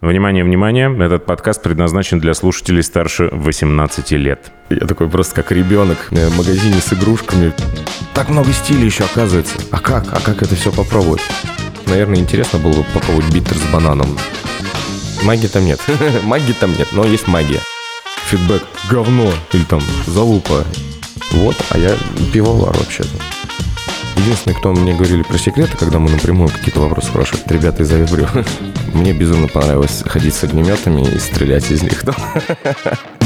Внимание, внимание, этот подкаст предназначен для слушателей старше 18 лет. Я такой просто как ребенок в магазине с игрушками. Так много стилей еще оказывается. А как? А как это все попробовать? Наверное, интересно было бы попробовать биттер с бананом. Магии там нет. магии там нет, но есть магия. Фидбэк говно или там залупа. Вот, а я пивовар вообще-то. Единственное, кто мне говорили про секреты, когда мы напрямую какие-то вопросы спрашивают, ребята из Авибрю. Мне безумно понравилось ходить с огнеметами и стрелять из них.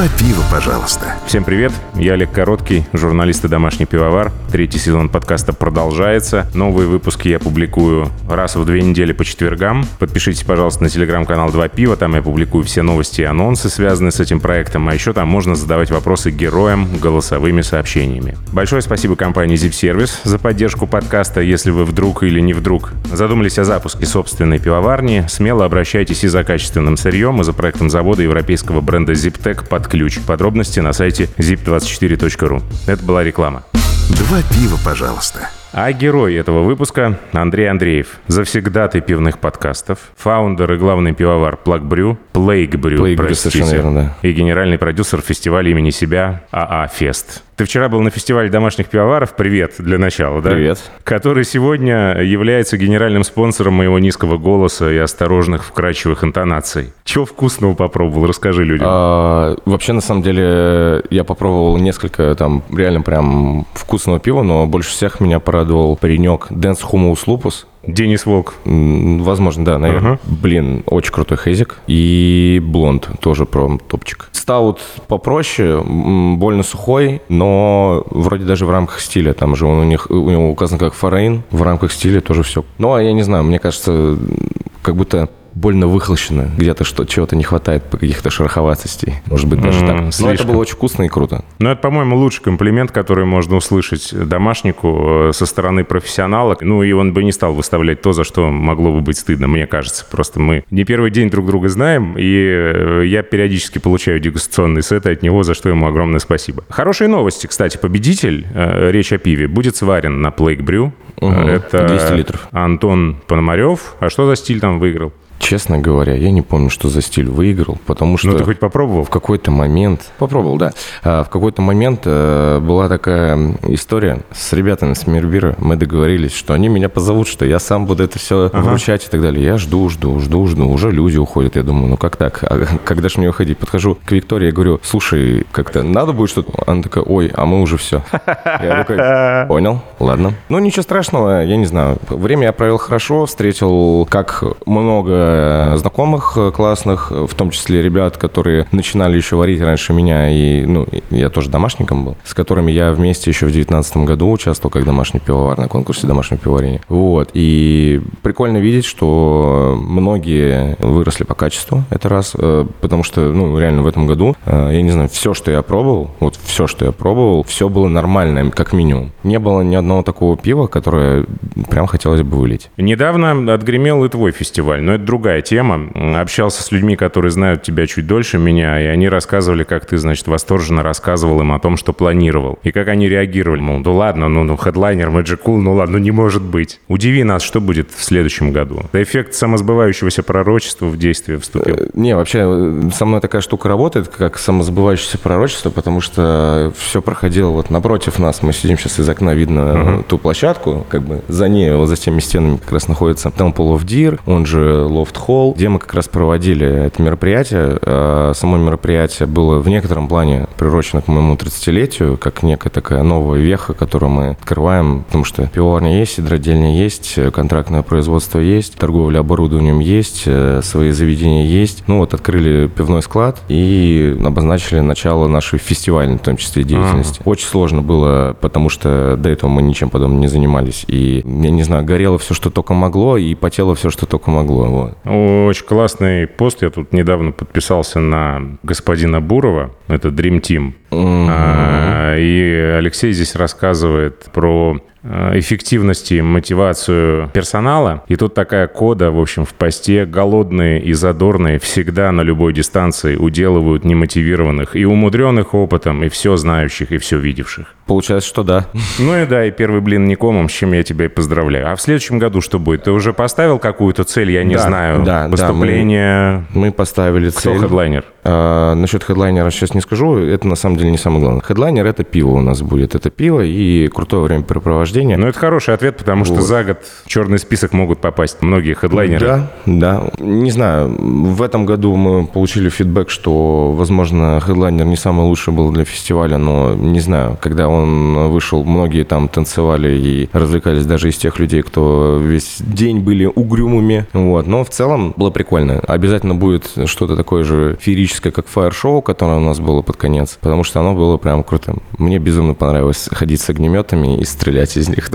Два пива, пожалуйста. Всем привет, я Олег Короткий, журналист и домашний пивовар. Третий сезон подкаста продолжается. Новые выпуски я публикую раз в две недели по четвергам. Подпишитесь, пожалуйста, на телеграм-канал «Два пива», там я публикую все новости и анонсы, связанные с этим проектом. А еще там можно задавать вопросы героям голосовыми сообщениями. Большое спасибо компании Zip Service за поддержку подкаста. Если вы вдруг или не вдруг задумались о запуске собственной пивоварни, смело обращайтесь и за качественным сырьем, и за проектом завода европейского бренда ZipTech под ключ. Подробности на сайте zip24.ru. Это была реклама. Два пива, пожалуйста. А герой этого выпуска – Андрей Андреев, завсегдатый пивных подкастов, фаундер и главный пивовар Плакбрю, Плейкбрю, Плейкбрю, простите, совершенно верно, да. и генеральный продюсер фестиваля имени себя АА Фест. Ты вчера был на фестивале домашних пивоваров. Привет для начала, да? Привет. Который сегодня является генеральным спонсором моего низкого голоса и осторожных вкрадчивых интонаций. Чего вкусного попробовал? Расскажи людям. А, вообще, на самом деле, я попробовал несколько там реально прям вкусного пива, но больше всех меня порадовал паренек Dance Humus Lupus. Денис Волк. Возможно, да, наверное. Uh-huh. Блин, очень крутой хейзик. И блонд тоже про топчик. Стаут попроще, больно сухой, но вроде даже в рамках стиля. Там же он у них у него указан как форейн. В рамках стиля тоже все. Ну, а я не знаю, мне кажется, как будто больно выхолощено, где-то что чего-то не хватает по каких-то шероховатостей. Может быть, даже mm, так. Слишком. Но это было очень вкусно и круто. Ну, это, по-моему, лучший комплимент, который можно услышать домашнику э, со стороны профессионала. Ну, и он бы не стал выставлять то, за что могло бы быть стыдно, мне кажется. Просто мы не первый день друг друга знаем, и э, я периодически получаю дегустационные сеты от него, за что ему огромное спасибо. Хорошие новости, кстати. Победитель, э, речь о пиве, будет сварен на Plague Brew. Угу, это 200 литров. Антон Пономарев. А что за стиль там выиграл? Честно говоря, я не помню, что за стиль выиграл, потому что... Ну, ты хоть попробовал? В какой-то момент... Попробовал, да. А, в какой-то момент э, была такая история с ребятами с Мирбира. Мы договорились, что они меня позовут, что я сам буду это все ага. вручать и так далее. Я жду, жду, жду, жду. Уже люди уходят. Я думаю, ну как так? А когда же мне уходить? Подхожу к Виктории, я говорю, слушай, как-то надо будет что-то? Она такая, ой, а мы уже все. Я такой, понял, ладно. Ну, ничего страшного, я не знаю. Время я провел хорошо, встретил как много Э, знакомых э, классных, в том числе ребят, которые начинали еще варить раньше меня, и ну, я тоже домашником был, с которыми я вместе еще в 2019 году участвовал как домашний пивовар на конкурсе домашнего пивоварения. Вот. И прикольно видеть, что многие выросли по качеству, это раз, э, потому что, ну, реально в этом году, я не знаю, все, что я пробовал, вот все, что я пробовал, все было нормально, как минимум. Не было ни одного такого пива, которое прям хотелось бы вылить. Недавно отгремел и твой фестиваль, но это друг другая тема. Общался с людьми, которые знают тебя чуть дольше меня, и они рассказывали, как ты, значит, восторженно рассказывал им о том, что планировал. И как они реагировали. Мол, ну ладно, ну, ну хедлайнер, Magic Cool, ну ладно, ну не может быть. Удиви нас, что будет в следующем году. Эффект самосбывающегося пророчества в действие вступил. Э, не, вообще, э, со мной такая штука работает, как самосбывающееся пророчество, потому что все проходило вот напротив нас. Мы сидим сейчас из окна, видно uh-huh. ту площадку, как бы за ней, вот за теми стенами как раз находится Temple of Deer, он же Loft Hall, где мы как раз проводили это мероприятие. А, само мероприятие было в некотором плане приурочено к моему 30-летию, как некая такая новая веха, которую мы открываем, потому что пивоварня есть, сидродельня есть, контрактное производство есть, торговля оборудованием есть, э, свои заведения есть. Ну вот открыли пивной склад и обозначили начало нашей фестивальной, в том числе, деятельности. Ага. Очень сложно было, потому что до этого мы ничем подобным не занимались. И, я не знаю, горело все, что только могло, и потело все, что только могло. Вот. Очень классный пост. Я тут недавно подписался на господина Бурова. Это Dream Team. Mm-hmm. И Алексей здесь рассказывает про Э, эффективности и мотивацию персонала. И тут такая кода, в общем, в посте. Голодные и задорные всегда на любой дистанции уделывают немотивированных и умудренных опытом, и все знающих, и все видевших. Получается, что да. Ну и да, и первый блин не комом, с чем я тебя и поздравляю. А в следующем году что будет? Ты уже поставил какую-то цель, я не да, знаю. Да, Поступление. Да, мы, мы поставили Кто цель. Кто хедлайнер? А, насчет хедлайнера сейчас не скажу. Это на самом деле не самое главное. Хедлайнер это пиво у нас будет. Это пиво и крутое времяпрепровождение. Ну, это хороший ответ, потому что вот. за год в черный список могут попасть многие хедлайнеры. Да, да. Не знаю, в этом году мы получили фидбэк, что, возможно, хедлайнер не самый лучший был для фестиваля, но не знаю, когда он вышел, многие там танцевали и развлекались даже из тех людей, кто весь день были угрюмыми. Вот. Но в целом было прикольно. Обязательно будет что-то такое же феерическое, как фаер-шоу, которое у нас было под конец, потому что оно было прям крутым. Мне безумно понравилось ходить с огнеметами и стрелять из них.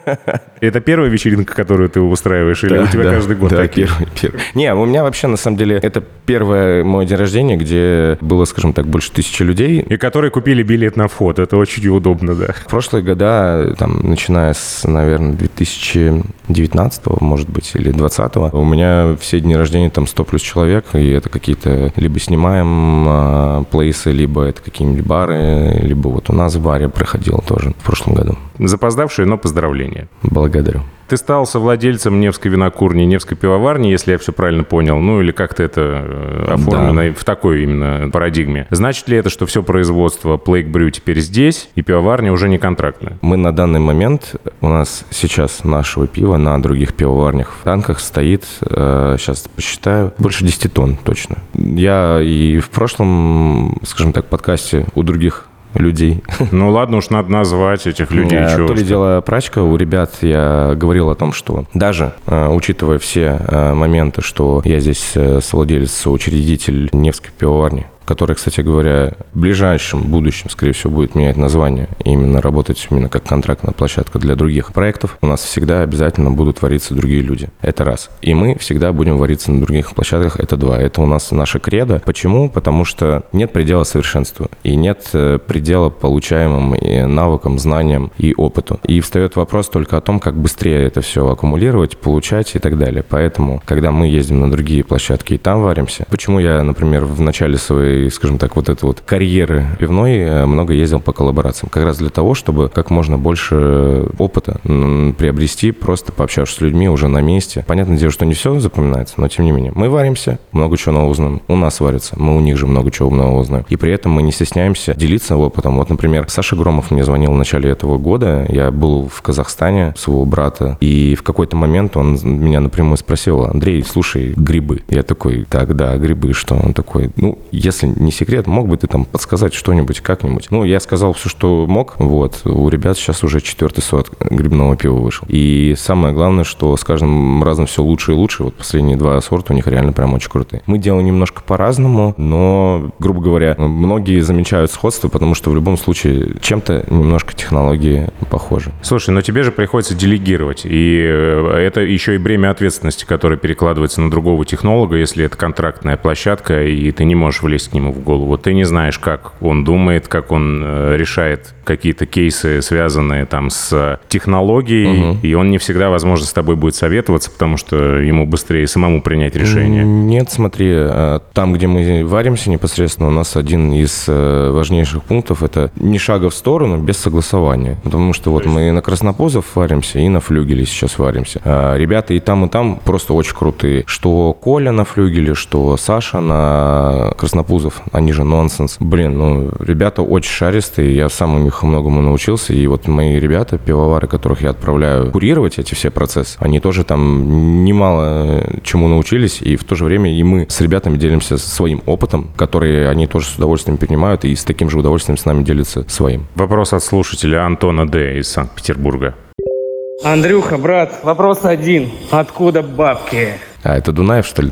Это первая вечеринка, которую ты устраиваешь, или у тебя каждый год да, такие? Первый, первый. Не, у меня вообще, на самом деле, это первое мой день рождения, где было, скажем так, больше тысячи людей. И которые купили билет на вход. Это очень удобно, да. В прошлые года, там, начиная с, наверное, 2019, может быть, или 2020, у меня все дни рождения там 100 плюс человек, и это какие-то либо снимаем э, плейсы, либо это какие-нибудь бары, либо вот у нас в баре проходило тоже в прошлом году. Запоздавшие, но поздравления. Благодарю. Ты стал совладельцем Невской винокурни, Невской пивоварни, если я все правильно понял, ну или как-то это э, оформлено да. в такой именно парадигме. Значит ли это, что все производство Plague Brew теперь здесь, и пивоварня уже не контрактная? Мы на данный момент, у нас сейчас нашего пива на других пивоварнях в танках стоит, э, сейчас посчитаю, больше 10 тонн точно. Я и в прошлом, скажем так, подкасте у других людей. Ну ладно, уж надо назвать этих людей. То ли дело прачка, у ребят я говорил о том, что даже э, учитывая все э, моменты, что я здесь совладелец, учредитель Невской пивоварни, который, кстати говоря, в ближайшем будущем, скорее всего, будет менять название и именно работать именно как контрактная площадка для других проектов, у нас всегда обязательно будут вариться другие люди. Это раз. И мы всегда будем вариться на других площадках. Это два. Это у нас наша кредо. Почему? Потому что нет предела совершенству и нет э, предела получаемым и навыкам, знаниям и опыту. И встает вопрос только о том, как быстрее это все аккумулировать, получать и так далее. Поэтому, когда мы ездим на другие площадки и там варимся, почему я, например, в начале своей скажем так, вот этой вот карьеры пивной э, много ездил по коллаборациям. Как раз для того, чтобы как можно больше опыта приобрести, просто пообщавшись с людьми уже на месте. Понятное дело, что не все запоминается, но тем не менее. Мы варимся, много чего нового узнаем. У нас варится, мы у них же много чего нового узнаем. И при этом мы не стесняемся делиться опытом. Вот, например, Саша Громов мне звонил в начале этого года. Я был в Казахстане своего брата, и в какой-то момент он меня напрямую спросил, Андрей, слушай, грибы. Я такой, так, да, грибы, что? Он такой, ну, если если не секрет, мог бы ты там подсказать что-нибудь как-нибудь? Ну, я сказал все, что мог. Вот. У ребят сейчас уже четвертый сорт грибного пива вышел. И самое главное, что с каждым разом все лучше и лучше. Вот последние два сорта у них реально прям очень крутые. Мы делаем немножко по-разному, но, грубо говоря, многие замечают сходство, потому что в любом случае чем-то немножко технологии похожи. Слушай, но тебе же приходится делегировать. И э, это еще и бремя ответственности, которое перекладывается на другого технолога, если это контрактная площадка, и ты не можешь влезть нему в голову. Ты не знаешь, как он думает, как он э, решает какие-то кейсы, связанные там с технологией, угу. и он не всегда, возможно, с тобой будет советоваться, потому что ему быстрее самому принять решение. Нет, смотри, э, там, где мы варимся непосредственно, у нас один из э, важнейших пунктов – это не шага в сторону без согласования. Потому что вот мы на Краснопозов варимся и на флюгеле сейчас варимся. А ребята и там, и там просто очень крутые. Что Коля на флюгеле, что Саша на Краснопузов вузов, они же нонсенс. Блин, ну, ребята очень шаристые, я сам у них многому научился, и вот мои ребята, пивовары, которых я отправляю курировать эти все процессы, они тоже там немало чему научились, и в то же время и мы с ребятами делимся своим опытом, который они тоже с удовольствием принимают, и с таким же удовольствием с нами делятся своим. Вопрос от слушателя Антона Д. из Санкт-Петербурга. Андрюха, брат, вопрос один. Откуда бабки? А, это Дунаев, что ли?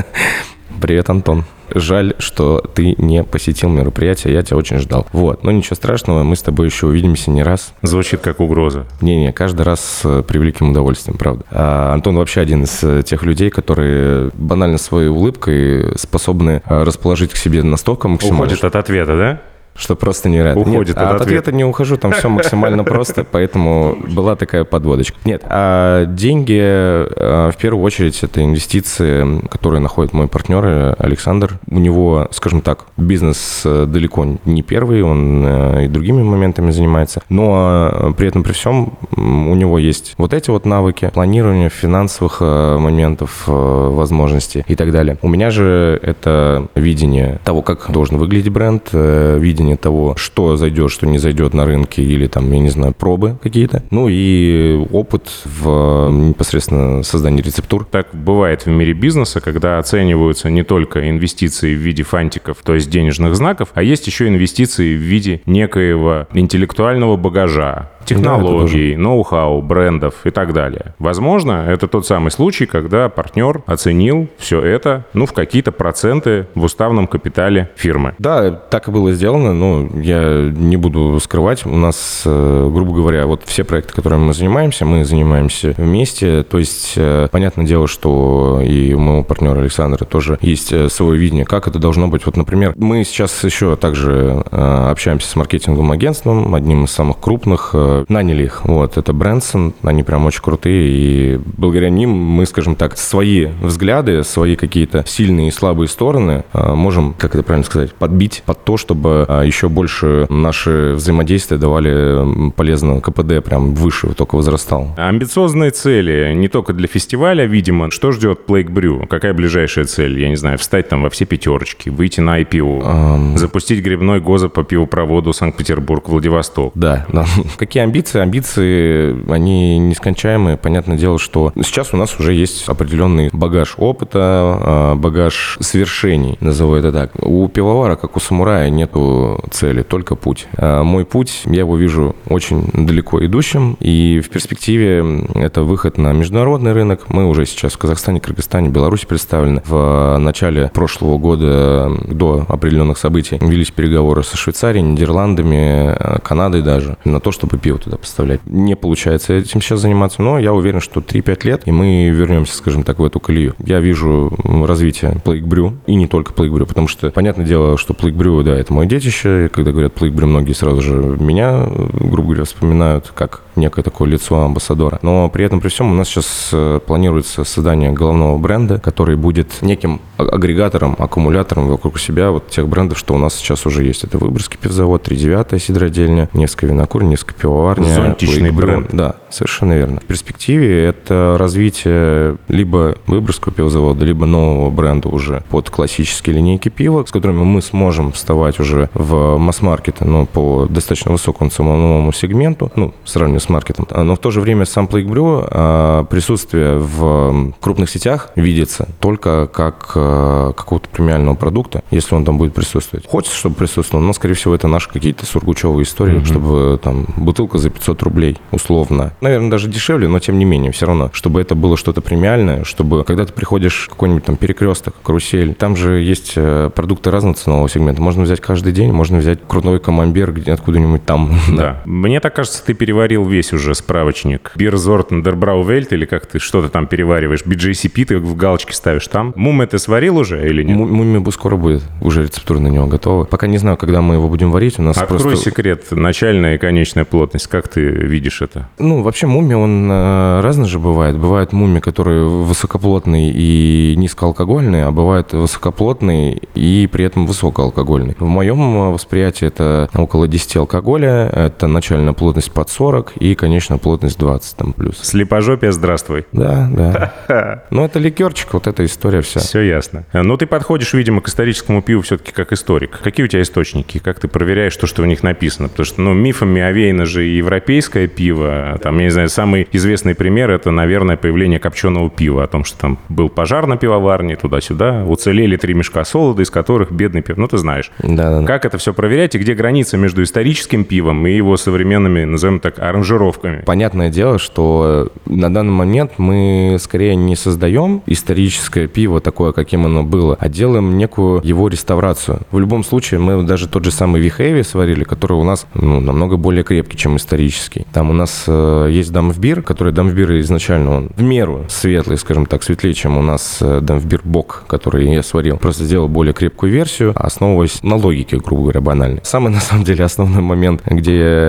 Привет, Антон. Жаль, что ты не посетил мероприятие, я тебя очень ждал. Вот, но ничего страшного, мы с тобой еще увидимся не раз. Звучит как угроза. Не-не, каждый раз с превеликим удовольствием, правда. А Антон вообще один из э, тех людей, которые банально своей улыбкой способны э, расположить к себе настолько максимально. Уходит от ответа, да? Что просто не рад. Уходит Нет, от от ответа. ответа не ухожу, там все максимально просто, поэтому была такая подводочка. Нет, а деньги, э, в первую очередь, это инвестиции, которые находит мой партнер э, Александр. У него, скажем так, бизнес э, далеко не первый, он э, и другими моментами занимается, но при этом, при всем, у него есть вот эти вот навыки, планирование финансовых моментов, возможностей и так далее. У меня же это видение того, как должен выглядеть бренд, э, видение того, что зайдет, что не зайдет на рынке, или там, я не знаю, пробы какие-то. Ну и опыт в непосредственно создании рецептур. Так бывает в мире бизнеса, когда оцениваются не только инвестиции в виде фантиков, то есть денежных знаков, а есть еще инвестиции в виде некоего интеллектуального багажа, технологий, ноу-хау, брендов и так далее. Возможно, это тот самый случай, когда партнер оценил все это, ну, в какие-то проценты в уставном капитале фирмы. Да, так и было сделано, но я не буду скрывать. У нас, э, грубо говоря, вот все проекты, которыми мы занимаемся, мы занимаемся вместе. То есть, э, понятное дело, что и у моего партнера Александра тоже есть э, свое видение, как это должно быть. Вот, например, мы сейчас еще также общаемся с маркетинговым агентством, одним из самых крупных. Наняли их. Вот, это Брэнсон. Они прям очень крутые. И благодаря ним мы, скажем так, свои взгляды, свои какие-то сильные и слабые стороны э, можем, как это правильно сказать, подбить под то, чтобы э, еще больше наши взаимодействия давали м, полезно КПД прям выше, только возрастал. Амбициозные цели не только для фестиваля, видимо. Что ждет Plague Brew? Какая ближайшая цель? Я не знаю, встать там во все пятерочки, выйти на IPO, запустить грибной ГОЗа по пивопроводу Санкт-Петербург-Владивосток. Да, да. Какие амбиции? Амбиции, они нескончаемые. Понятное дело, что сейчас у нас уже есть определенный багаж опыта, э, багаж свершений, назову это так. У пивовара, как у самурая, нету цели, только путь. А Мой путь, я его вижу очень далеко идущим, и в перспективе это выход на международный рынок. Мы уже сейчас в Казахстане, Кыргызстане, Беларуси представлены. В начале прошлого года, до определенных событий, велись переговоры со Швейцарией, Нидерландами, э, Канадой даже, на то, чтобы пиво туда поставлять. Не получается этим сейчас заниматься, но я уверен, что 3-5 лет, и мы вернемся, скажем так, в эту колею. Я вижу развитие Plague и не только Plague потому что, понятное дело, что Plague да, это мое детище, и когда говорят Plague многие сразу же меня, э, грубо говоря, вспоминают как некое такое лицо амбассадора. Но при этом, при всем, у нас сейчас э, планируется создание головного бренда, который будет неким а- агрегатором, аккумулятором вокруг себя вот тех брендов, что у нас сейчас уже есть. Это Выборгский пивзавод, 39-я сидродельня, Невская винокурня, Невская пивоварня. Зонтичный бренд. Да, совершенно верно. В перспективе это развитие либо Выборгского пивзавода, либо нового бренда уже под классические линейки пива, с которыми мы сможем вставать уже в масс-маркеты, но по достаточно высокому ценовому сегменту, ну, сравнивая с маркетом. Но в то же время сам Plague Brew, а, присутствие в крупных сетях видится только как а, какого-то премиального продукта, если он там будет присутствовать. Хочется, чтобы присутствовал, но, скорее всего, это наши какие-то сургучевые истории, чтобы там бутылка за 500 рублей, условно. Наверное, даже дешевле, но тем не менее, все равно, чтобы это было что-то премиальное, чтобы когда ты приходишь в какой-нибудь там перекресток, карусель, там же есть э, продукты разного ценового сегмента. Можно взять каждый день, можно взять крутой камамбер где откуда-нибудь там. Да. Мне так кажется, ты переварил весь уже справочник. Бирзортен Дербраувельт или как ты что-то там перевариваешь? BJCP ты в галочке ставишь там. Муме ты сварил уже или нет? Му- Мумибу скоро будет, уже рецептура на него готова. Пока не знаю, когда мы его будем варить, у нас Открой просто... секрет. Начальная и конечная плотность. Как ты видишь это? Ну, вообще муми, он э, разный же бывает. Бывает муми, который высокоплотный и низкоалкогольный, а бывает высокоплотный и при этом высокоалкогольный. В моем э, восприятии это около 10 алкоголя, это начальная плотность под 40 и конечная плотность 20 там плюс. Слепожопие, здравствуй. Да, да. Ну, это ликерчик, вот эта история вся. Все ясно. Ну, ты подходишь, видимо, к историческому пиву все-таки как историк. Какие у тебя источники? Как ты проверяешь то, что в них написано? Потому что, ну, мифами овеяно же и европейское пиво. Там, я не знаю, самый известный пример – это, наверное, появление копченого пива. О том, что там был пожар на пивоварне, туда-сюда. Уцелели три мешка солода, из которых бедный пив. Ну, ты знаешь. Да, да. Как это все проверять и где граница между историческим пивом и его современными, назовем так, аранжировками? Понятное дело, что на данный момент мы скорее не создаем историческое пиво такое, каким оно было, а делаем некую его реставрацию. В любом случае, мы даже тот же самый Вихеви сварили, который у нас ну, намного более крепкий, чем исторический. Там у нас э, есть дамфбир, который дамфбир изначально он в меру светлый, скажем так, светлее, чем у нас э, дамфбир бок, который я сварил. Просто сделал более крепкую версию, основываясь на логике, грубо говоря, банальной. Самый, на самом деле, основной момент, где я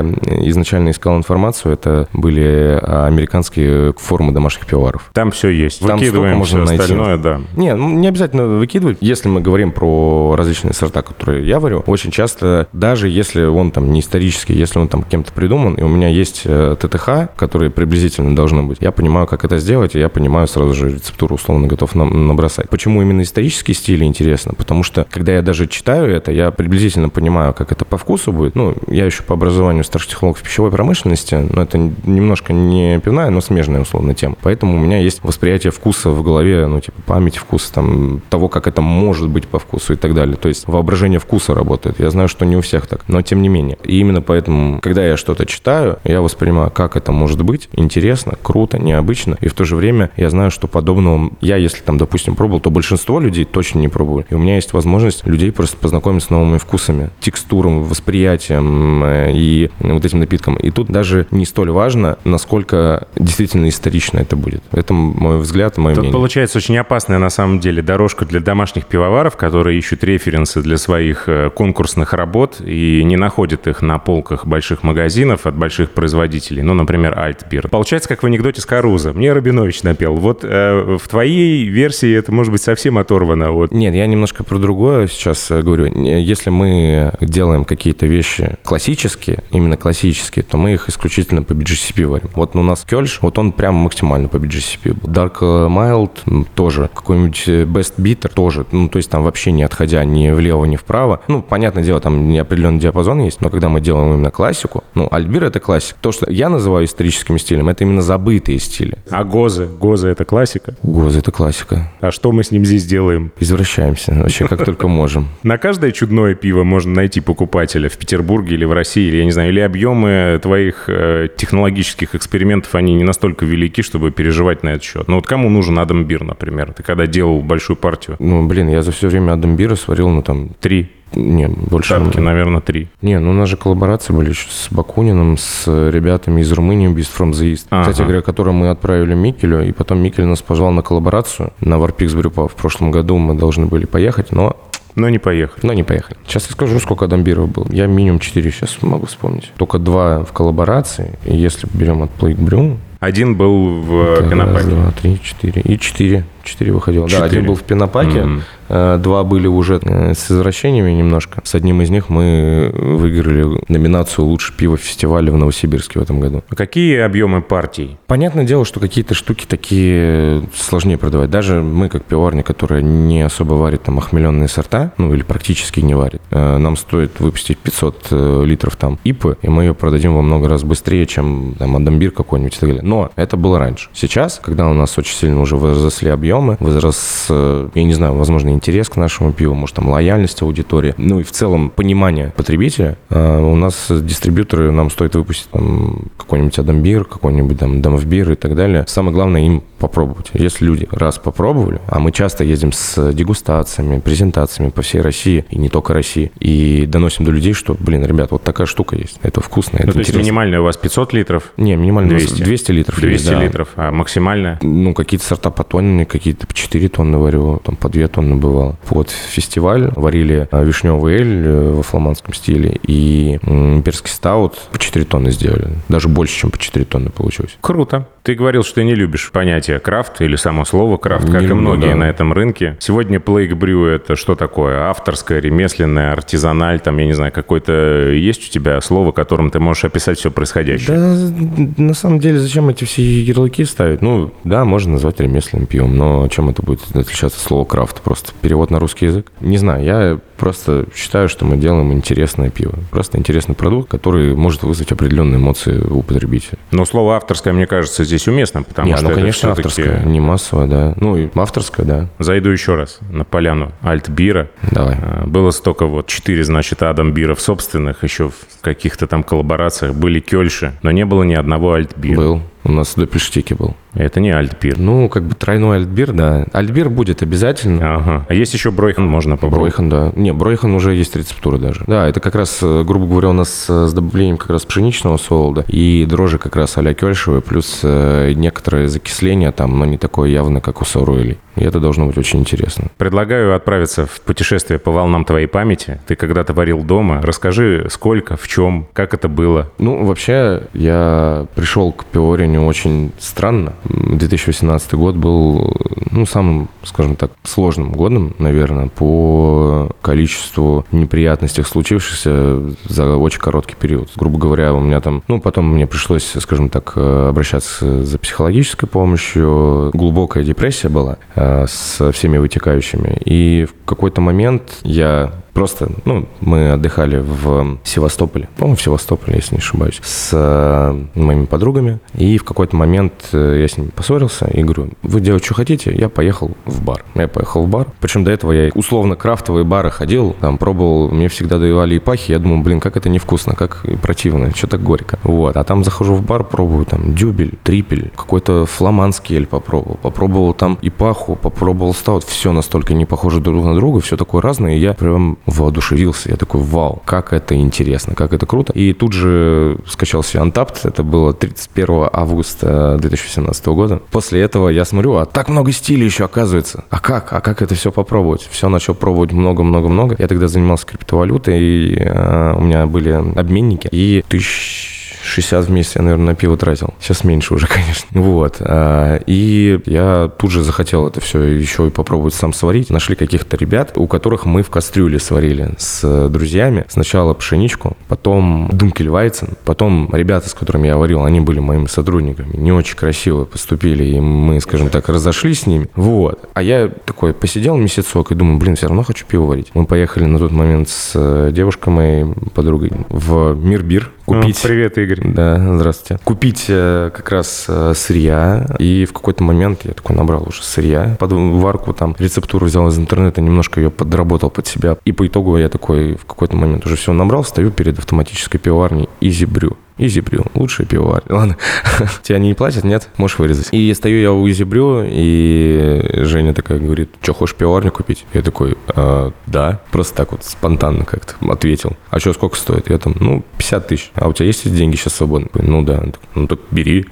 изначально искал информацию, это были американские формы домашних пивоваров. Там все есть. Там Выкидываем можно все найти. остальное, да. Не, ну, не обязательно выкидывать. Если мы говорим про различные сорта, которые я варю, очень часто, даже если он там не исторический, если он там кем-то придуман, и у меня есть э, ТТХ, который приблизительно должно быть, я понимаю, как это сделать, и я понимаю сразу же рецептуру, условно, готов нам, набросать. Почему именно исторические стили интересно? Потому что, когда я даже читаю это, я приблизительно понимаю, как это по вкусу будет. Ну, я еще по образованию старший технолог в пищевой промышленности, но это немножко не пивная, но смежная, условно, тема. Поэтому у меня есть восприятие вкуса в голове, ну, типа, память вкуса, там, того, как это может быть по вкусу и так далее. То есть воображение вкуса работает. Я знаю, что не у всех так, но тем не менее. И именно поэтому, когда я что-то читаю, я воспринимаю, как это может быть, интересно, круто, необычно, и в то же время я знаю, что подобного я, если там, допустим, пробовал, то большинство людей точно не пробовали. И у меня есть возможность людей просто познакомить с новыми вкусами, текстуром, восприятием э, и вот этим напитком. И тут даже не столь важно, насколько действительно исторично это будет. Это мой взгляд, мое Тут мнение. получается очень опасная на самом деле дорожка для домашних пивоваров, которые ищут референсы для своих э, конкурсных работ и не находят их на полках больших магазинов от больших производителей, ну, например, Альтбир. Получается, как в анекдоте с Каруза. Мне Рабинович напел. Вот э, в твоей версии это может быть совсем оторвано от... Нет, я немножко про другое сейчас э, говорю. Если мы делаем какие-то вещи классические, именно классические, то мы их исключительно по BGCP варим. Вот у нас Кёльш, вот он прям максимально по BGCP. был. Dark Mild тоже. Какой-нибудь э, Best Bitter тоже. Ну, то есть там вообще не отходя ни влево, ни вправо. Ну, понятное дело, там неопределенный диапазон есть, но когда мы делаем именно классику, ну, Альтбир это классик. То, что я называю историческим стилем, это именно забытые стили. А Гозы? Гозы — это классика? Гоза это классика. А что мы с ним здесь делаем? Извращаемся вообще как только можем. На каждое чудное пиво можно найти покупателя в Петербурге или в России, или, я не знаю, или объемы твоих э, технологических экспериментов, они не настолько велики, чтобы переживать на этот счет. Ну вот кому нужен Адамбир, например? Ты когда делал большую партию? Ну, блин, я за все время Адамбира сварил, ну, там, Три. Не, больше... Тапки, наверное, три. Не, ну у нас же коллаборации были еще с Бакуниным, с ребятами из Румынии, Beast from the East. Ага. Кстати говоря, которым мы отправили Микелю, и потом Микель нас позвал на коллаборацию на Warpix Брюпа. В прошлом году мы должны были поехать, но, Но не поехали. но не поехали. Сейчас я скажу, сколько Адамбиров было. Я минимум 4 сейчас могу вспомнить. Только два в коллаборации. И если берем от Plague Brew, Один был в э, это раз, два, три, четыре. И четыре. Четыре выходило. Да, Четыре. один был в пенопаке, Мгм. э, два были уже э, с извращениями немножко. С одним из них мы выиграли номинацию «Лучшее пиво фестиваля» в Новосибирске в этом году. А Какие объемы партий? Понятное дело, что какие-то штуки такие сложнее продавать. Даже мы, как пивоварня, которая не особо варит там охмеленные сорта, ну или практически не варит, э, нам стоит выпустить 500 э, литров там ипы, и мы ее продадим во много раз быстрее, чем там Адамбир какой-нибудь и так далее. Но это было раньше. Сейчас, когда у нас очень сильно уже возросли объемы, возрос, э, я не знаю, возможно, интерес к нашему пиву, может, там лояльность аудитории, ну и в целом понимание потребителя, э, у нас дистрибьюторы нам стоит выпустить там, какой-нибудь Адамбир, какой-нибудь там Дамовбир и так далее. Самое главное им попробовать. Если люди раз попробовали, а мы часто ездим с дегустациями, презентациями по всей России, и не только России, и доносим до людей, что, блин, ребят, вот такая штука есть, это вкусно, это Ну, то есть интересно. минимальная у вас 500 литров? Не, минимально 200. 200, 200 литров. 200 есть, да. литров, а максимальная? Ну, какие-то сорта по тонне, какие-то по 4 тонны варю, там по 2 тонны бывало. Вот фестиваль варили а, вишневый эль э, во фламандском стиле и имперский стаут по 4 тонны сделали. Даже больше, чем по 4 тонны получилось. Круто. Ты говорил, что ты не любишь понятие крафт или само слово крафт, Не как и люблю, многие да. на этом рынке. Сегодня Plague Brew это что такое? Авторское, ремесленное, артизаналь, там, я не знаю, какое-то есть у тебя слово, которым ты можешь описать все происходящее? Да, на самом деле, зачем эти все ярлыки ставить? Ну, да, можно назвать ремесленным пивом, но чем это будет отличаться от слова крафт? Просто перевод на русский язык? Не знаю, я просто считаю, что мы делаем интересное пиво. Просто интересный продукт, который может вызвать определенные эмоции у потребителя. Но слово авторское, мне кажется, здесь уместно, потому Не, что ну, это конечно, авторская, не массовая, да. Ну, и авторская, да. Зайду еще раз на поляну Альтбира. Давай. А, Было столько вот, четыре, значит, Адам Биров собственных, еще в каких-то там коллаборациях были Кёльши, но не было ни одного Альтбира. Был. У нас до Пештики был. Это не альтбир. Ну, как бы тройной альтбир, да. Альтбир будет обязательно. Ага. А есть еще Бройхан, можно попробовать. Бройхан, да. Не, Бройхан уже есть рецептура даже. Да, это как раз, э, грубо говоря, у нас э, с добавлением как раз пшеничного солода и дрожжи как раз а-ля кельшевые, плюс э, некоторое закисление там, но не такое явно, как у сауруэлей. И это должно быть очень интересно. Предлагаю отправиться в путешествие по волнам твоей памяти. Ты когда-то варил дома. Расскажи, сколько, в чем, как это было? Ну, вообще, я пришел к пивоварению очень странно. 2018 год был, ну, самым, скажем так, сложным годом, наверное, по количеству неприятностей, случившихся за очень короткий период. Грубо говоря, у меня там, ну, потом мне пришлось, скажем так, обращаться за психологической помощью. Глубокая депрессия была со всеми вытекающими. И в какой-то момент я Просто, ну, мы отдыхали в Севастополе, по-моему, в Севастополе, если не ошибаюсь, с э, моими подругами. И в какой-то момент э, я с ними поссорился и говорю, вы делать что хотите? Я поехал в бар. Я поехал в бар. Причем до этого я условно крафтовые бары ходил, там пробовал, мне всегда давали и пахи. Я думаю, блин, как это невкусно, как противно, что так горько. Вот. А там захожу в бар, пробую там дюбель, трипель, какой-то фламандский эль попробовал. Попробовал там и паху, попробовал стаут. Все настолько не похоже друг на друга, все такое разное. И я прям воодушевился. Я такой, вау, как это интересно, как это круто. И тут же скачался Untapped. Это было 31 августа 2017 года. После этого я смотрю, а так много стилей еще оказывается. А как? А как это все попробовать? Все начал пробовать много-много-много. Я тогда занимался криптовалютой, и э, у меня были обменники. И тысяч 60 в месяц я, наверное, на пиво тратил. Сейчас меньше уже, конечно. Вот. А, и я тут же захотел это все еще и попробовать сам сварить. Нашли каких-то ребят, у которых мы в кастрюле сварили с друзьями. Сначала пшеничку, потом дункельвайцен, потом ребята, с которыми я варил, они были моими сотрудниками. Не очень красиво поступили, и мы, скажем так, разошлись с ними. Вот. А я такой посидел месяцок и думаю, блин, все равно хочу пиво варить. Мы поехали на тот момент с девушкой моей подругой в Мирбир купить... Ну, привет, Игорь. Да, здравствуйте. Купить э, как раз э, сырья, и в какой-то момент я такой набрал уже сырья, под варку там рецептуру взял из интернета, немножко ее подработал под себя, и по итогу я такой в какой-то момент уже все набрал, стою перед автоматической пивоварней Easy Brew. Изи Брю, лучшая пивоварня. Ладно, тебя не платят, нет? Можешь вырезать. И стою я у Изи Брю, и Женя такая говорит, что, хочешь пивоварню купить? Я такой, а, да. Просто так вот спонтанно как-то ответил. А что, сколько стоит? Я там, ну, 50 тысяч. А у тебя есть деньги сейчас свободные? Ну да. Ну так бери.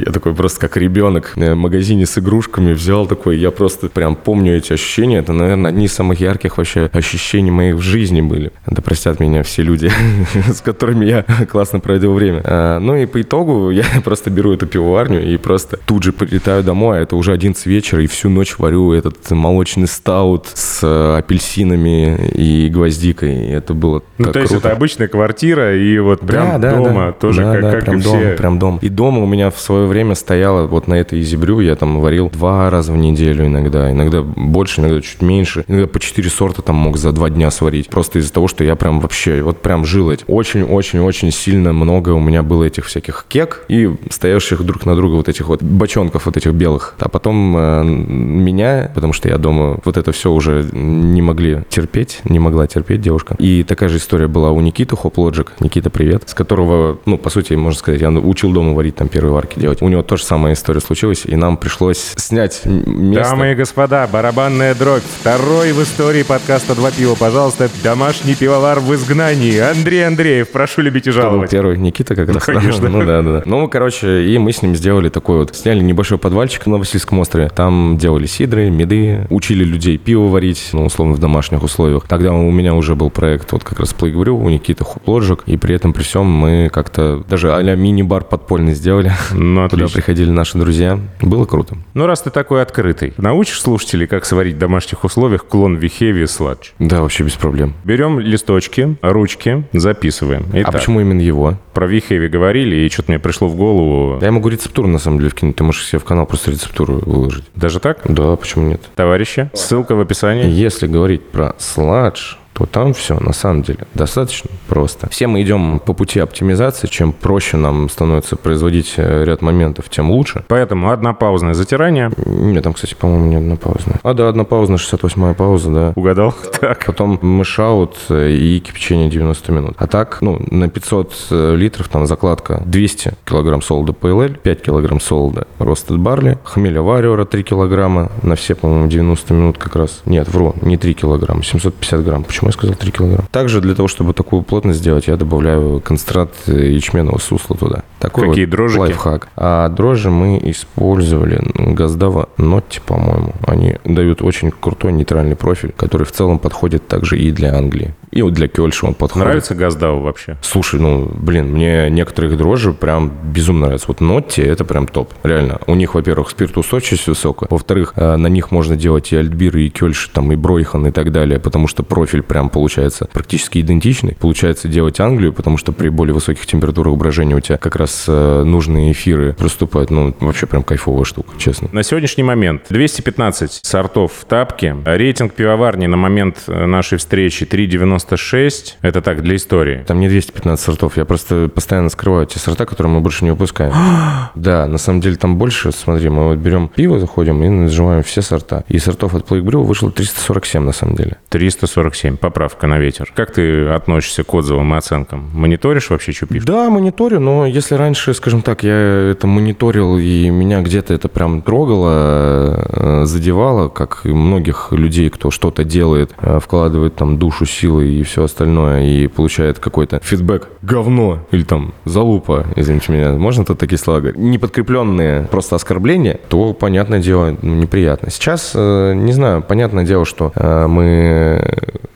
Я такой просто как ребенок в магазине с игрушками взял такой, я просто прям помню эти ощущения. Это, наверное, одни из самых ярких вообще ощущений моих в жизни были. Да простят меня все люди, с которыми я классно проводил время. А, ну и по итогу я просто беру эту пивоварню и просто тут же прилетаю домой, а это уже 11 вечера, и всю ночь варю этот молочный стаут с э, апельсинами и гвоздикой. И это было Ну, то есть круто. это обычная квартира, и вот прям да, да, дома да. тоже, Да, как, да, как прям и дом, все. прям дом. И дома у меня в свое время стояла вот на этой изибрю, я там варил два раза в неделю иногда, иногда больше, иногда чуть меньше, иногда по четыре сорта там мог за два дня сварить, просто из-за того, что я прям вообще, вот прям жил этим. Очень-очень-очень сильно много у меня было этих всяких кек и стоящих друг на друга вот этих вот бочонков вот этих белых. А потом э, меня, потому что я дома вот это все уже не могли терпеть, не могла терпеть девушка. И такая же история была у Никиты Хоп Лоджик. Никита, привет. С которого, ну, по сути, можно сказать, я учил дома варить там первые варки делать. У него тоже самая история случилась, и нам пришлось снять место. Дамы и господа, барабанная дробь. Второй в истории подкаста «Два пива», пожалуйста. Домашний пивовар в изгнании. Андрей Андреев, прошу любить и жаловать. первый? Никита как раз. конечно. Ну да, да. Ну, короче, и мы с ним сделали такой вот, сняли небольшой подвальчик на Васильском острове. Там делали сидры, меды, учили людей пиво варить, ну, условно, в домашних условиях. Тогда у меня уже был проект вот как раз Playground, у Никиты Хуплоджик, и при этом при всем мы как-то даже а-ля мини-бар подпольный сделали. Ну, Куда отлично. приходили наши друзья. Было круто. Ну, раз ты такой открытый, научишь слушателей, как сварить в домашних условиях клон Вихеви Сладж? Да, вообще без проблем. Берем листочки, ручки, записываем. а Итак, почему именно его? про Вихеви говорили, и что-то мне пришло в голову. Я могу рецептуру, на самом деле, вкинуть. Ты можешь себе в канал просто рецептуру выложить. Даже так? Да, почему нет? Товарищи, ссылка в описании. Если говорить про сладж, то там все на самом деле достаточно просто. Все мы идем по пути оптимизации. Чем проще нам становится производить э, ряд моментов, тем лучше. Поэтому однопаузное затирание. Нет, там, кстати, по-моему, не однопаузное. А, да, однопаузная, 68-я пауза, да. Угадал? Так. Потом мышаут э, и кипячение 90 минут. А так, ну, на 500 э, литров там закладка 200 килограмм солода PLL, 5 килограмм солода Roasted Barley, хмеля вариора 3 килограмма на все, по-моему, 90 минут как раз. Нет, вру, не 3 килограмма, 750 грамм. Почему я сказал 3 килограмма? Также для того, чтобы такую плотность сделать, я добавляю концентрат ячменного сусла туда. Такой Какие вот дрожжики? лайфхак. А дрожжи мы использовали Газдава Нотти, по-моему. Они дают очень крутой нейтральный профиль, который в целом подходит также и для Англии. И вот для Кёльша он подходит. Нравится Газдау вообще? Слушай, ну, блин, мне некоторых дрожжи прям безумно нравятся. Вот Нотти это прям топ, реально. У них, во-первых, спиртоустойчивость высокая. Во-вторых, э, на них можно делать и альтбиры, и кёльш, там, и бройхан, и так далее, потому что профиль прям получается практически идентичный. Получается делать Англию, потому что при более высоких температурах брожения у тебя как раз э, нужные эфиры проступают. Ну, вообще прям кайфовая штука, честно. На сегодняшний момент 215 сортов в тапке. Рейтинг пивоварни на момент э, нашей встречи 3,96. Это так, для истории. Там не 215 сортов, я просто постоянно скрываю те сорта, которые мы больше не выпускаем. да, на самом деле там больше, смотри, мы вот берем пиво, заходим и нажимаем все сорта. И сортов от Plague Brew вышло 347 на самом деле. 347, поправка на ветер. Как ты относишься к отзывам и оценкам? Мониторишь вообще, что пишут? Да, мониторю, но если раньше, скажем так, я это мониторил и меня где-то это прям трогало, э, задевало, как и многих людей, кто что-то делает, э, вкладывает там душу, силы и все остальное, и получает какой-то фидбэк говно или там залупа, извините меня, можно тут такие слова говорить, не подкрепленные просто оскорбления, то, понятное дело, ну, неприятно. Сейчас, э, не знаю, понятное дело, что э, мы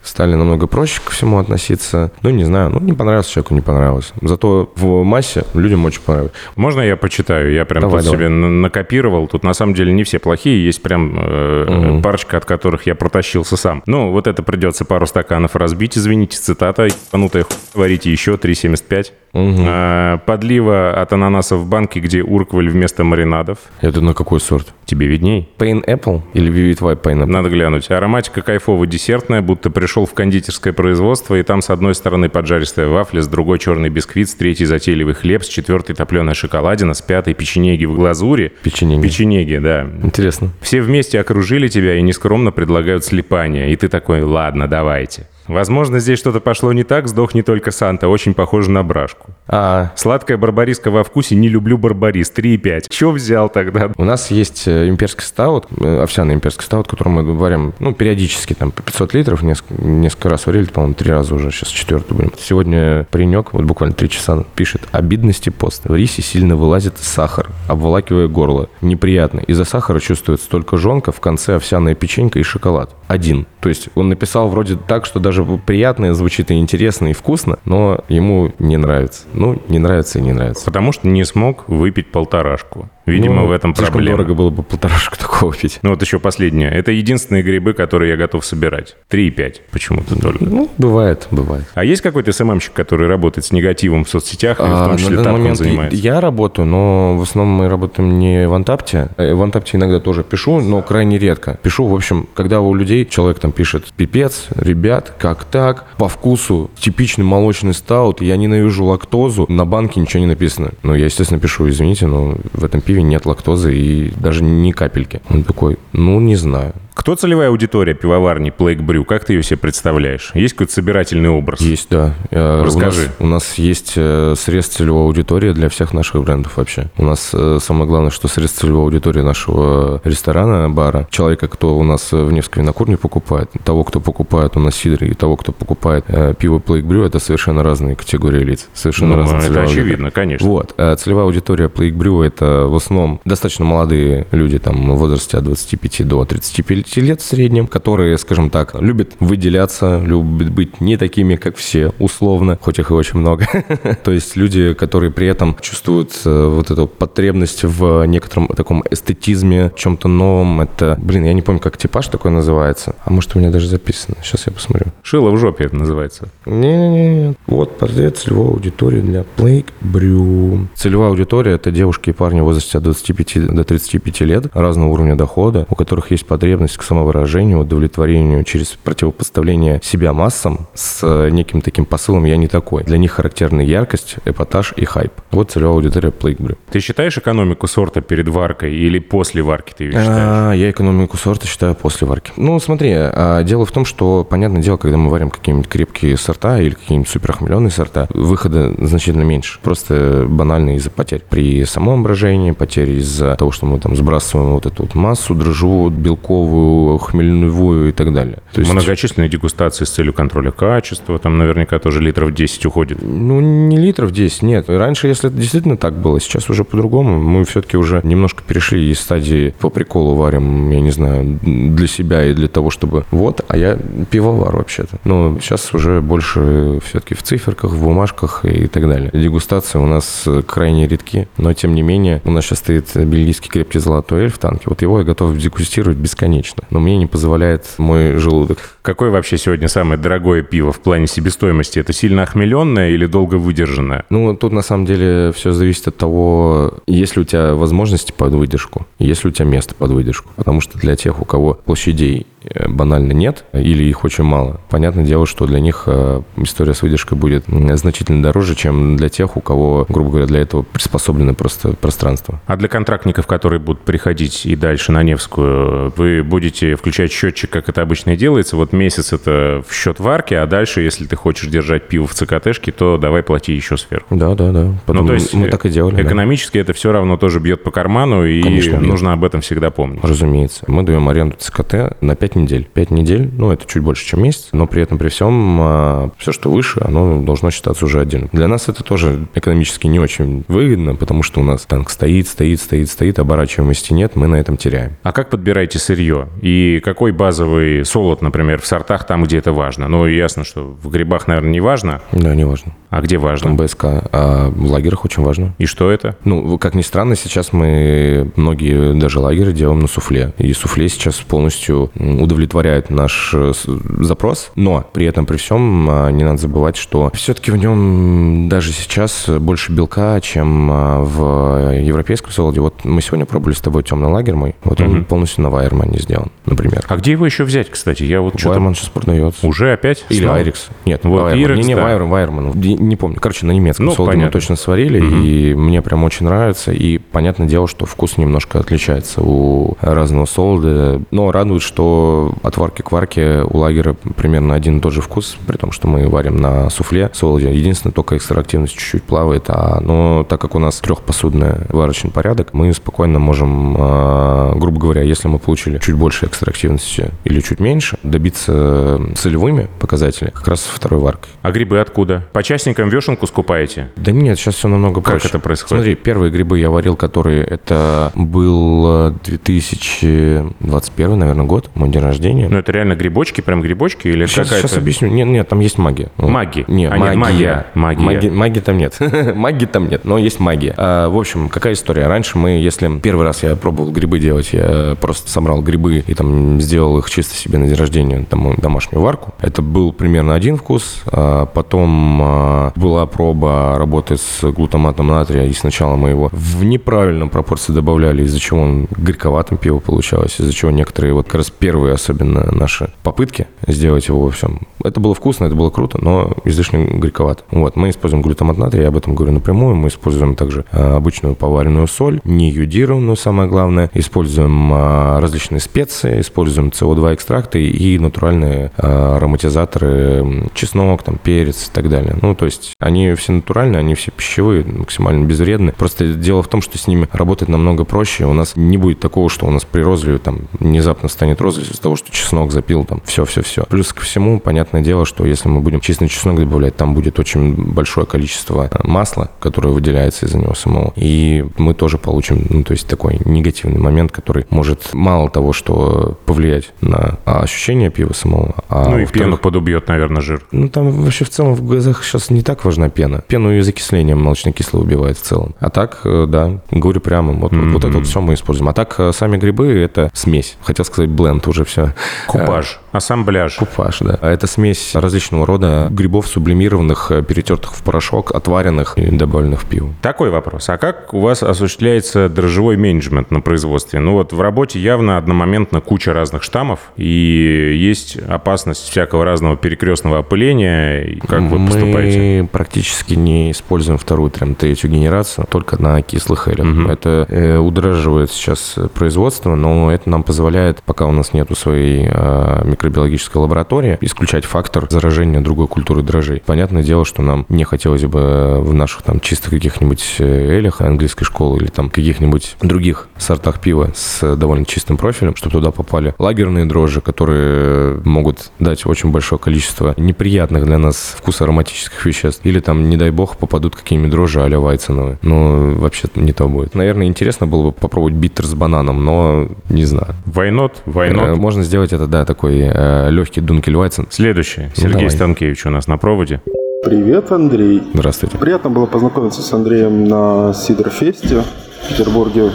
стали намного проще ко всему относиться. Ну, не знаю, ну, не понравилось человеку, не понравилось. Зато в массе людям очень понравилось. Можно я почитаю? Я прям Давай, тут давай. себе на- накопировал. Тут на самом деле не все плохие, есть прям э, Мгм. парочка, от которых я протащился сам. Ну, вот это придется пару стаканов разбить, извините, цитата. Ебанутая хуй, варите еще 3,75. Мгм. Э, подлива от ананаса в банке, где уркваль вместо маринадов. Это на какой сорт? Тебе видней. Pain Apple или Vivid Vibe Pain Apple? Надо глянуть. Ароматика кайфово-десертная, будто пришел в кондитерское производство, и там с одной стороны поджаристая вафля, с другой черный бисквит, с третьей затейливый хлеб, с четвертой топленая шоколадина, с пятой печенеги в глазури. Печенье. Печенеги, да. Интересно. Все вместе окружили тебя и нескромно предлагают слепание. И ты такой, ладно, давайте. Возможно, здесь что-то пошло не так, сдох не только Санта, очень похоже на брашку. А, Сладкая барбариска во вкусе, не люблю барбарис, 3,5. Че взял тогда? у нас есть э, имперский стаут, э, овсяный имперский стаут, который мы варим, ну, периодически, там, по 500 литров, несколько, несколько раз варили, по-моему, три раза уже, сейчас четвертый будем. Сегодня паренек, вот буквально три часа, пишет, обидности пост. В рисе сильно вылазит сахар, обволакивая горло. Неприятно. Из-за сахара чувствуется только жонка, в конце овсяная печенька и шоколад. Один. То есть он написал вроде так, что даже приятно звучит и интересно, и вкусно, но ему не нравится. Ну, не нравится и не нравится. Потому что не смог выпить полторашку. Видимо, Ну, в этом слишком проблема. дорого было бы полторашку такого пить. Ну вот еще последнее. Это единственные грибы, которые я готов собирать. 3,5 почему-то только. Ну, бывает, бывает. А есть какой-то СММщик, который работает с негативом в соцсетях, и в А, том числе тапком момент занимается? я работаю, но в основном мы работаем не в Антапте. Э, В Антапте иногда тоже пишу, но крайне редко. Пишу, в общем, когда у людей человек там пишет «Пипец, ребят, как так? По вкусу типичный молочный стаут, я ненавижу лактозу, на банке ничего не написано». Ну, я, естественно, пишу «Извините, но в этом пиве нет лактозы и даже ни капельки». Он такой «Ну, не знаю». Кто целевая аудитория пивоварни Plague Brew? Как ты ее себе представляешь? Есть какой-то собирательный образ? Есть, да. Э, Расскажи. У нас, у нас есть э, срез целевой аудитории для всех наших брендов вообще. У нас э, самое главное, что срез целевой аудитории нашего ресторана, бара, человека, кто у нас в Невской винокурне покупает, того, кто покупает у нас сидр, и того, кто покупает пиво Plague Brew, это совершенно разные категории лиц. Совершенно Ну, разные это целевая аудитория. очевидно, конечно. Вот. Целевая аудитория Plague Brew это в основном достаточно молодые люди, там, в возрасте от 25 до 35 лет в среднем, которые, скажем так, любят выделяться, любят быть не такими, как все, условно, хоть их и очень много. То есть люди, которые при этом чувствуют э, вот эту потребность в некотором таком эстетизме, чем-то новом. Это, блин, я не помню, как типаж такой называется. А может, у меня даже записано. Сейчас я посмотрю. Шило в жопе это называется. Не-не-не. Вот портрет целевой аудитории для Plague Brew. Целевая аудитория – это девушки и парни в возрасте от 25 до 35 лет, разного уровня дохода, у которых есть потребность способность к самовыражению, удовлетворению через противопоставление себя массам с э, неким таким посылом «я не такой». Для них характерны яркость, эпатаж и хайп. Вот целевая аудитория Plague Ты считаешь экономику сорта перед варкой или после варки ты ее считаешь? А, я экономику сорта считаю после варки. Ну, смотри, а, дело в том, что, понятное дело, когда мы варим какие-нибудь крепкие сорта или какие-нибудь суперохмеленные сорта, выхода значительно меньше. Просто банально из-за потерь. При самом брожении, потери из-за того, что мы там сбрасываем вот эту вот массу дрожжевую, белковую, хмельновую и так далее. То есть... Многочисленные дегустации с целью контроля качества, там наверняка тоже литров 10 уходит. Ну, не литров 10, нет. Раньше, если это действительно так было, сейчас уже по-другому. Мы все-таки уже немножко перешли из стадии по приколу варим, я не знаю, для себя и для того, чтобы вот, а я пивовар вообще-то. Но сейчас уже больше все-таки в циферках, в бумажках и так далее. Дегустации у нас крайне редки, но тем не менее у нас сейчас стоит бельгийский крепкий золотой эль в танке. Вот его я готов дегустировать бесконечно, но мне не позволяет мой желудок. Какое вообще сегодня самое дорогое пиво в плане себестоимости? Это сильно охмеленное или долго выдержанное? Ну, тут на самом деле все зависит от того, есть ли у тебя возможности под выдержку, есть ли у тебя место под выдержку. Потому что для тех, у кого площадей Э, банально нет, или их очень мало. Понятное дело, что для них э, история с выдержкой будет значительно дороже, чем для тех, у кого, грубо говоря, для этого приспособлено просто пространство. А для контрактников, которые будут приходить и дальше на Невскую, вы будете включать счетчик, как это обычно и делается? Вот месяц это в счет варки, а дальше, если ты хочешь держать пиво в ЦКТшке, то давай плати еще сверху. Да, да, да. Потом ну, то есть мы так и делали. Экономически да. это все равно тоже бьет по карману, и Конечно, нужно об этом всегда помнить. Разумеется. Мы даем аренду ЦКТ на 5 5 недель. 5 недель, ну, это чуть больше, чем месяц, но при этом, при всем, а, все, что выше, оно должно считаться уже отдельно. Для нас это тоже экономически не очень выгодно, потому что у нас танк стоит, стоит, стоит, стоит, оборачиваемости нет, мы на этом теряем. А как подбираете сырье? И какой базовый солод, например, в сортах там, где это важно? Ну, ясно, что в грибах, наверное, не важно. Да, не важно. А где важно? Там БСК. А в лагерях очень важно. И что это? Ну, как ни странно, сейчас мы многие даже лагеры делаем на суфле. И суфле сейчас полностью удовлетворяет наш э, запрос, но при этом, при всем, а, не надо забывать, что все-таки в нем даже сейчас больше белка, чем а, в европейском солоде. Вот мы сегодня пробовали с тобой темный лагерь мой, вот он угу. полностью на Вайермане сделан, например. А где его еще взять, кстати? Я вот Вайерман сейчас продается. Уже опять? Или Снова? Айрекс. Нет, вот Вайерман. Не, не, да. Вайерман, Вайерман. Не помню. Короче, на немецком ну, понятно. мы точно сварили, угу. и мне прям очень нравится. И понятное дело, что вкус немножко отличается у разного солода. Но радует, что от варки к варке у лагера примерно один и тот же вкус, при том, что мы варим на суфле солоде. Единственное, только экстрактивность чуть-чуть плавает, а, но так как у нас трехпосудный варочный порядок, мы спокойно можем, а, грубо говоря, если мы получили чуть больше экстрактивности или чуть меньше, добиться солевыми показателями как раз второй варкой. А грибы откуда? По частникам вешенку скупаете? Да нет, сейчас все намного проще. Как это происходит? Смотри, первые грибы я варил, которые это был 2021, наверное, год, мой день рождения. Ну, это реально грибочки, прям грибочки или сейчас, какая-то... Сейчас объясню. Нет, нет, там есть магия. Магия? Нет, а магия. магия. Магия. Маги, магии там нет. магии там нет, но есть магия. А, в общем, какая история? Раньше мы, если первый раз я пробовал грибы делать, я просто собрал грибы и там сделал их чисто себе на день рождения, там, домашнюю варку. Это был примерно один вкус. А потом а, была проба работы с глутаматом натрия, и сначала мы его в неправильном пропорции добавляли, из-за чего он горьковатым пиво получалось, из-за чего некоторые, вот как раз первые особенно наши попытки сделать его во всем. Это было вкусно, это было круто, но излишне горьковато. Вот, мы используем глютамат натрия, я об этом говорю напрямую. Мы используем также а, обычную поваренную соль, не йодированную, самое главное. Используем различные специи, используем CO2 экстракты и натуральные а, ароматизаторы, чеснок, там, перец и так далее. Ну, то есть они все натуральные, они все пищевые, максимально безвредные. Просто дело в том, что с ними работать намного проще. У нас не будет такого, что у нас при розливе там внезапно станет розлив из-за того, что чеснок запил там все-все-все. Плюс ко всему, понятное дело, что если мы будем чистый чеснок добавлять, там будет очень большое количество э, масла, которое выделяется из-за него самого. И мы тоже получим, ну, то есть такой негативный момент, который может мало того, что повлиять на ощущение пива самого, а Ну и пену подубьет, наверное, жир. Ну там вообще в целом в глазах сейчас не, так важна пена. Пену и закисление молочно-кисло убивает в целом. А так, э, да, говорю прямо, вот, mm-hmm. вот это вот все мы используем. А так, э, сами грибы — это смесь. Хотел сказать бленд уже все. Купаж. Ассамбляж. Купаж, да. А это смесь различного рода грибов сублимированных, перетертых в порошок, отваренных и добавленных в пиво. Такой вопрос. А как у вас осуществляется дрожжевой менеджмент на производстве? Ну вот в работе явно одномоментно куча разных штаммов, и есть опасность всякого разного перекрестного опыления. Как вы поступаете? Мы практически не используем вторую, прям третью генерацию, только на кислых элях. Угу. Это э, удороживает сейчас производство, но это нам позволяет, пока у нас нету своей э, микробиологической лаборатории, исключать фактор заражения другой культуры дрожжей. Понятное дело, что нам не хотелось бы в наших там чисто каких-нибудь э, элях английской школы или там каких-нибудь других сортах пива с довольно чистым профилем, чтобы туда попали лагерные дрожжи, которые могут дать очень большое количество неприятных для нас вкус ароматических веществ. Или там, не дай бог, попадут какие-нибудь дрожжи а-ля Вайценовые. Ну, вообще не то будет. Наверное, интересно было бы попробовать биттер с бананом, но не знаю. Вайнот? Вайнот? Э, можно сделать это, да, такой э, легкий Дункель Вайцен. Следующий. Ну, Сергей давай. Станкевич у нас на проводе. Привет, Андрей. Здравствуйте. Приятно было познакомиться с Андреем на Сидорфесте в Петербурге.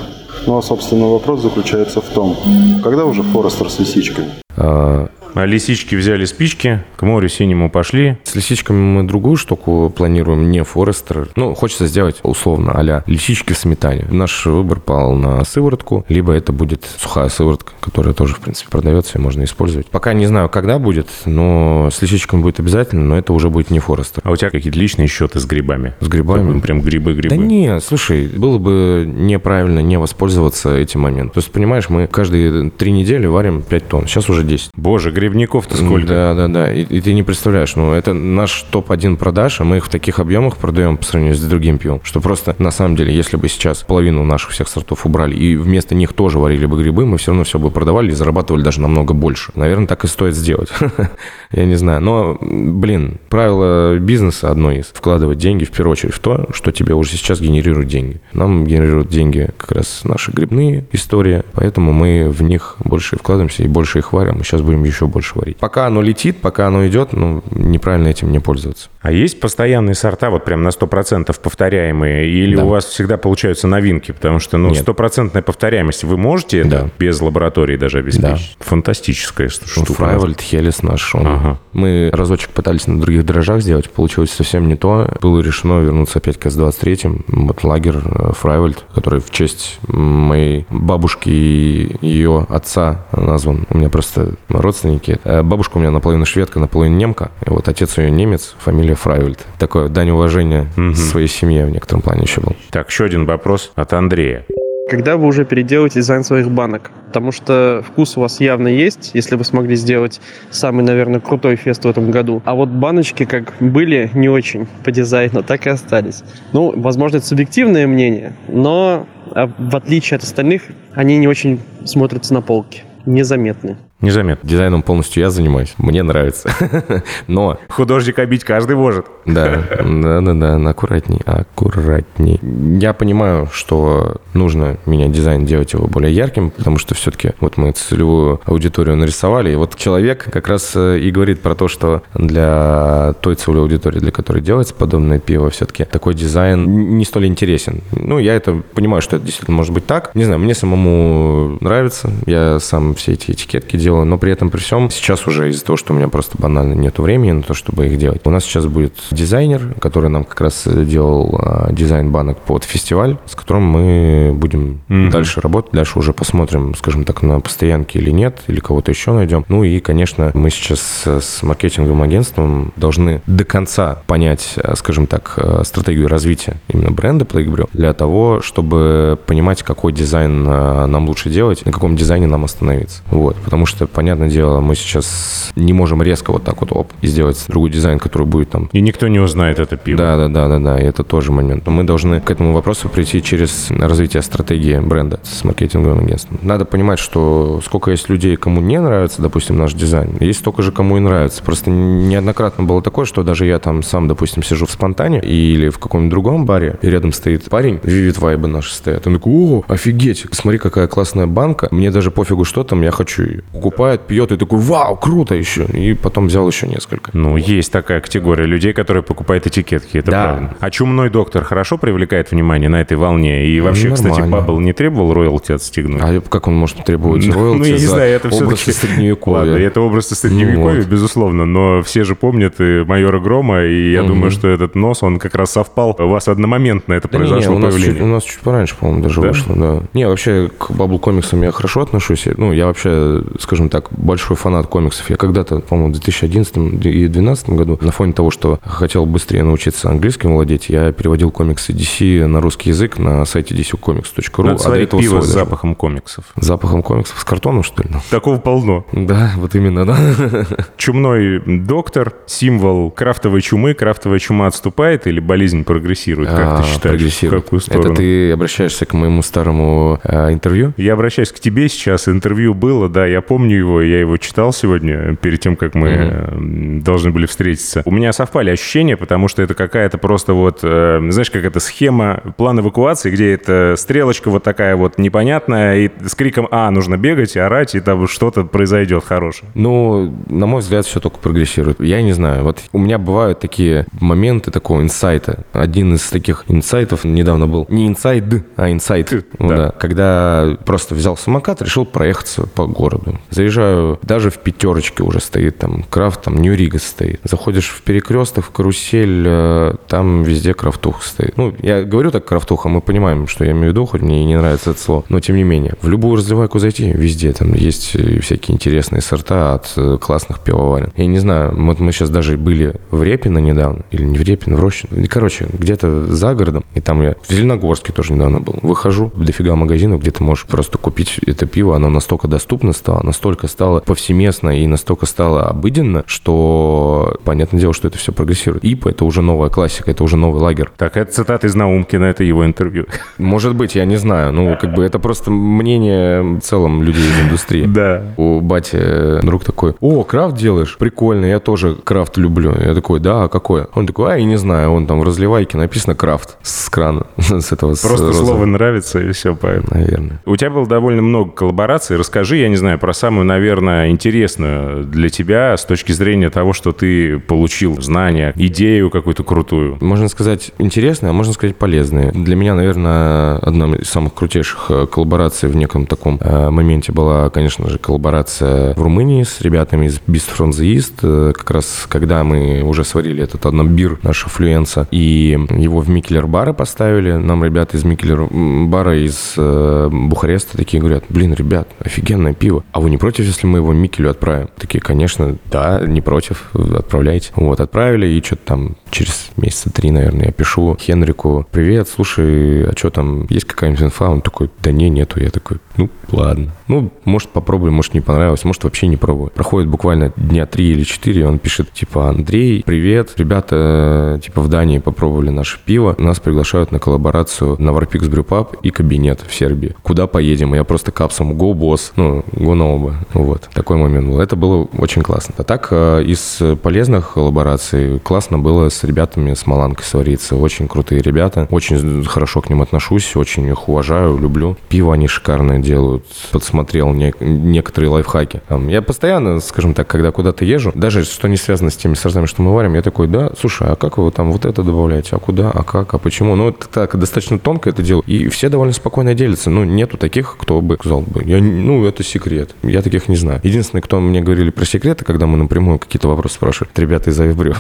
Ну а, собственно, вопрос заключается в том, когда уже Форестер с лисичками? А лисички взяли спички, к морю синему пошли. С лисичками мы другую штуку планируем, не Форестер. Ну, хочется сделать условно а лисички в сметане. Наш выбор пал на сыворотку, либо это будет сухая сыворотка, которая тоже, в принципе, продается и можно использовать. Пока не знаю, когда будет, но с лисичками будет обязательно, но это уже будет не Форестер. А у тебя какие-то личные счеты с грибами? С грибами? Там, прям грибы-грибы? Да не, слушай, было бы неправильно не воспользоваться этим моментом. То есть, понимаешь, мы каждые три недели варим 5 тонн, сейчас уже 10. Боже, грибников-то сколько? Да, да, да. И, и ты не представляешь, ну, это наш топ-1 продаж, а мы их в таких объемах продаем по сравнению с другим пивом, что просто, на самом деле, если бы сейчас половину наших всех сортов убрали и вместо них тоже варили бы грибы, мы все равно все бы продавали и зарабатывали даже намного больше. Наверное, так и стоит сделать. Я не знаю. Но, блин, правило бизнеса одно из. Вкладывать деньги в первую очередь в то, что тебе уже сейчас генерирует деньги. Нам генерируют деньги как раз наши грибные истории, поэтому мы в них больше вкладываемся и больше их варим. Мы сейчас будем еще больше варить. Пока оно летит, пока оно идет, ну, неправильно этим не пользоваться. А есть постоянные сорта, вот прям на 100% повторяемые, или да. у вас всегда получаются новинки? Потому что, ну, стопроцентная повторяемость вы можете да. это без лаборатории даже обеспечить? Да. Фантастическая штука. Фрайвальд, Хелес наш, он. Ага. Мы разочек пытались на других дрожжах сделать, получилось совсем не то. Было решено вернуться опять к С-23. Вот лагерь э, Фрайвальд, который в честь моей бабушки и ее отца назван. У меня просто родственники. Э, бабушка у меня наполовину шведка, наполовину немка. И вот отец ее немец, фамилия Фрайвельд. Такое дань уважения угу. своей семье в некотором плане еще был. Так, еще один вопрос от Андрея. Когда вы уже переделаете дизайн своих банок? Потому что вкус у вас явно есть, если вы смогли сделать самый, наверное, крутой фест в этом году. А вот баночки как были не очень по дизайну, так и остались. Ну, возможно, это субъективное мнение, но а в отличие от остальных, они не очень смотрятся на полке, незаметны. Незаметно. Дизайном полностью я занимаюсь. Мне нравится. Но... Художник обить каждый может. Да, да, да, да. Аккуратней, аккуратней. Я понимаю, что нужно менять дизайн, делать его более ярким, потому что все-таки вот мы целевую аудиторию нарисовали, и вот человек как раз э, и говорит про то, что для той целевой аудитории, для которой делается подобное пиво, все-таки такой дизайн не столь интересен. Ну, я это понимаю, что это действительно может быть так. Не знаю, мне самому нравится. Я сам все эти этикетки делаю, но при этом при всем сейчас уже из-за того, что у меня просто банально нет времени на то, чтобы их делать. У нас сейчас будет дизайнер, который нам как раз делал а, дизайн банок под фестиваль, с которым мы будем mm-hmm. дальше работать, дальше уже посмотрим, скажем так, на постоянки или нет, или кого-то еще найдем. Ну и, конечно, мы сейчас с маркетинговым агентством должны до конца понять, а, скажем так, стратегию развития именно бренда Plague Brew для того, чтобы понимать, какой дизайн нам лучше делать, на каком дизайне нам остановиться. Вот, потому что что, понятное дело, мы сейчас не можем резко вот так вот оп, и сделать другой дизайн, который будет там... И никто не узнает это пиво. Да, да, да, да, да, и это тоже момент. Но мы должны к этому вопросу прийти через развитие стратегии бренда с маркетинговым агентством. Надо понимать, что сколько есть людей, кому не нравится, допустим, наш дизайн, есть столько же, кому и нравится. Просто неоднократно было такое, что даже я там сам, допустим, сижу в спонтане или в каком-нибудь другом баре, и рядом стоит парень, Vivid Vibe наши стоят. Он такой, о, офигеть, смотри, какая классная банка, мне даже пофигу, что там, я хочу ее покупает, пьет и такой, вау, круто еще. И потом взял еще несколько. Ну, есть такая категория людей, которые покупают этикетки, это Да. правильно. А чумной доктор хорошо привлекает внимание на этой волне? И вообще, кстати, Нормально. Баббл не требовал роялти отстегнуть? А как он может требовать роялти Ну, я не знаю, это все-таки... средневековья? Ладно, это образ из средневековья, Ну вот. безусловно, но все же помнят и майора Грома, и я думаю, что этот нос, он как раз совпал. У вас одномоментно это Да не, произошло у, нас чуть, появление. у нас чуть пораньше, по-моему, даже Да? вышло, да. Не, вообще к бабл комиксам я хорошо отношусь. Ну, я вообще, скажем так, большой фанат комиксов. Я когда-то, по-моему, в 2011 и 2012 году, на фоне того, что хотел быстрее научиться английским владеть, я переводил комиксы DC на русский язык на сайте dccomics.ru. Надо а сварить этого пиво с запахом комиксов. Запахом комиксов с картоном, что ли? Такого полно. Да, вот именно, да. Чумной доктор, символ крафтовой чумы. Крафтовая чума отступает или болезнь прогрессирует? Как А, ты считаешь? прогрессирует. В какую сторону? Это ты обращаешься к моему старому э, интервью? Я обращаюсь к тебе сейчас. Интервью было, да, я помню его, я его читал сегодня, перед тем, как мы э, должны были встретиться. У меня совпали ощущения, потому что это какая-то просто вот, э, знаешь, как это схема, план эвакуации, где эта стрелочка вот такая вот непонятная, и с криком «А!» нужно бегать и орать, и там что-то произойдет хорошее. Ну, на мой взгляд, все только прогрессирует. Я не знаю. Вот у меня бывают такие моменты такого инсайта. Один из таких инсайтов недавно был. Не инсайд, а инсайт. Ну да. да. Когда просто взял самокат, решил проехаться по городу. Заезжаю, даже в пятерочке уже стоит там крафт, там Нью-Рига стоит. Заходишь в перекресток, в карусель, э, там везде крафтуха стоит. Ну, я говорю так крафтуха, мы понимаем, что я имею в виду, хоть мне и не нравится это слово. Но тем не менее, в любую разливайку зайти, везде там есть э, всякие интересные сорта от э, классных пивоварен. Я не знаю, вот мы сейчас даже были в Репино недавно, или не в Репино, в Рощино. Короче, где-то за городом, и там я в Зеленогорске тоже недавно был. Выхожу, дофига магазинов, где ты можешь просто купить это пиво, оно настолько доступно стало, настолько стало повсеместно и настолько стало обыденно, что понятное дело, что это все прогрессирует. ИПа — это уже новая классика, это уже новый лагерь. Так, это цитата из Наумкина, это его интервью. Может быть, я не знаю. Ну, как бы это просто мнение в целом людей из индустрии. Да. У бати э, друг такой, о, крафт делаешь? Прикольно, я тоже крафт люблю. Я такой, да, а какой? Он такой, а, я не знаю, он там в разливайке написано крафт с крана, с этого, Просто розового». слово нравится, и все, поэтому. Наверное. У тебя было довольно много коллабораций. Расскажи, я не знаю, про самую, наверное, интересную для тебя с точки зрения того, что ты получил знания, идею какую-то крутую. Можно сказать интересные, а можно сказать полезные. Для меня, наверное, одна из самых крутейших э, коллабораций в неком таком э, моменте была, конечно же, коллаборация в Румынии с ребятами из Beast from the East. Э, Как раз когда мы уже сварили этот однобир наша флюенса, и его в Микелер бары поставили, нам ребята из Микелер бара из Бухареста такие говорят, блин, ребят, офигенное пиво. А вы не против, если мы его Микелю отправим? Такие, конечно, да, не против, отправляйте. Вот, отправили, и что-то там через месяца три, наверное, я пишу Хенрику, привет, слушай, а что там, есть какая-нибудь инфа? Он такой, да не, нету. Я такой, ну, ладно. Ну, может, попробуем, может, не понравилось, может, вообще не пробую. Проходит буквально дня три или четыре, он пишет, типа, Андрей, привет, ребята, типа, в Дании попробовали наше пиво, нас приглашают на коллаборацию на Warpix Brew Pub и кабинет в Сербии. Куда поедем? Я просто капсом, go, босс, ну, go на оба. Вот, такой момент был. Это было очень классно. А так, э, из полезных коллабораций классно было с ребятами с Маланкой свариться. Очень крутые ребята. Очень хорошо к ним отношусь, очень их уважаю, люблю. Пиво они шикарное делают. Подсмотрел не- некоторые лайфхаки. Я постоянно, скажем так, когда куда-то езжу, даже что не связано с теми сортами, что мы варим, я такой, да, слушай, а как вы там вот это добавляете? А куда? А как? А почему? Ну, это так, достаточно тонко это дело. И все довольно спокойно делятся. Ну, нету таких, кто бы сказал бы, я, ну, это секрет. Я таких не знаю. Единственное, кто мне говорили про секреты, когда мы напрямую какие-то вопросы спрашивали, ребята из Авибрю.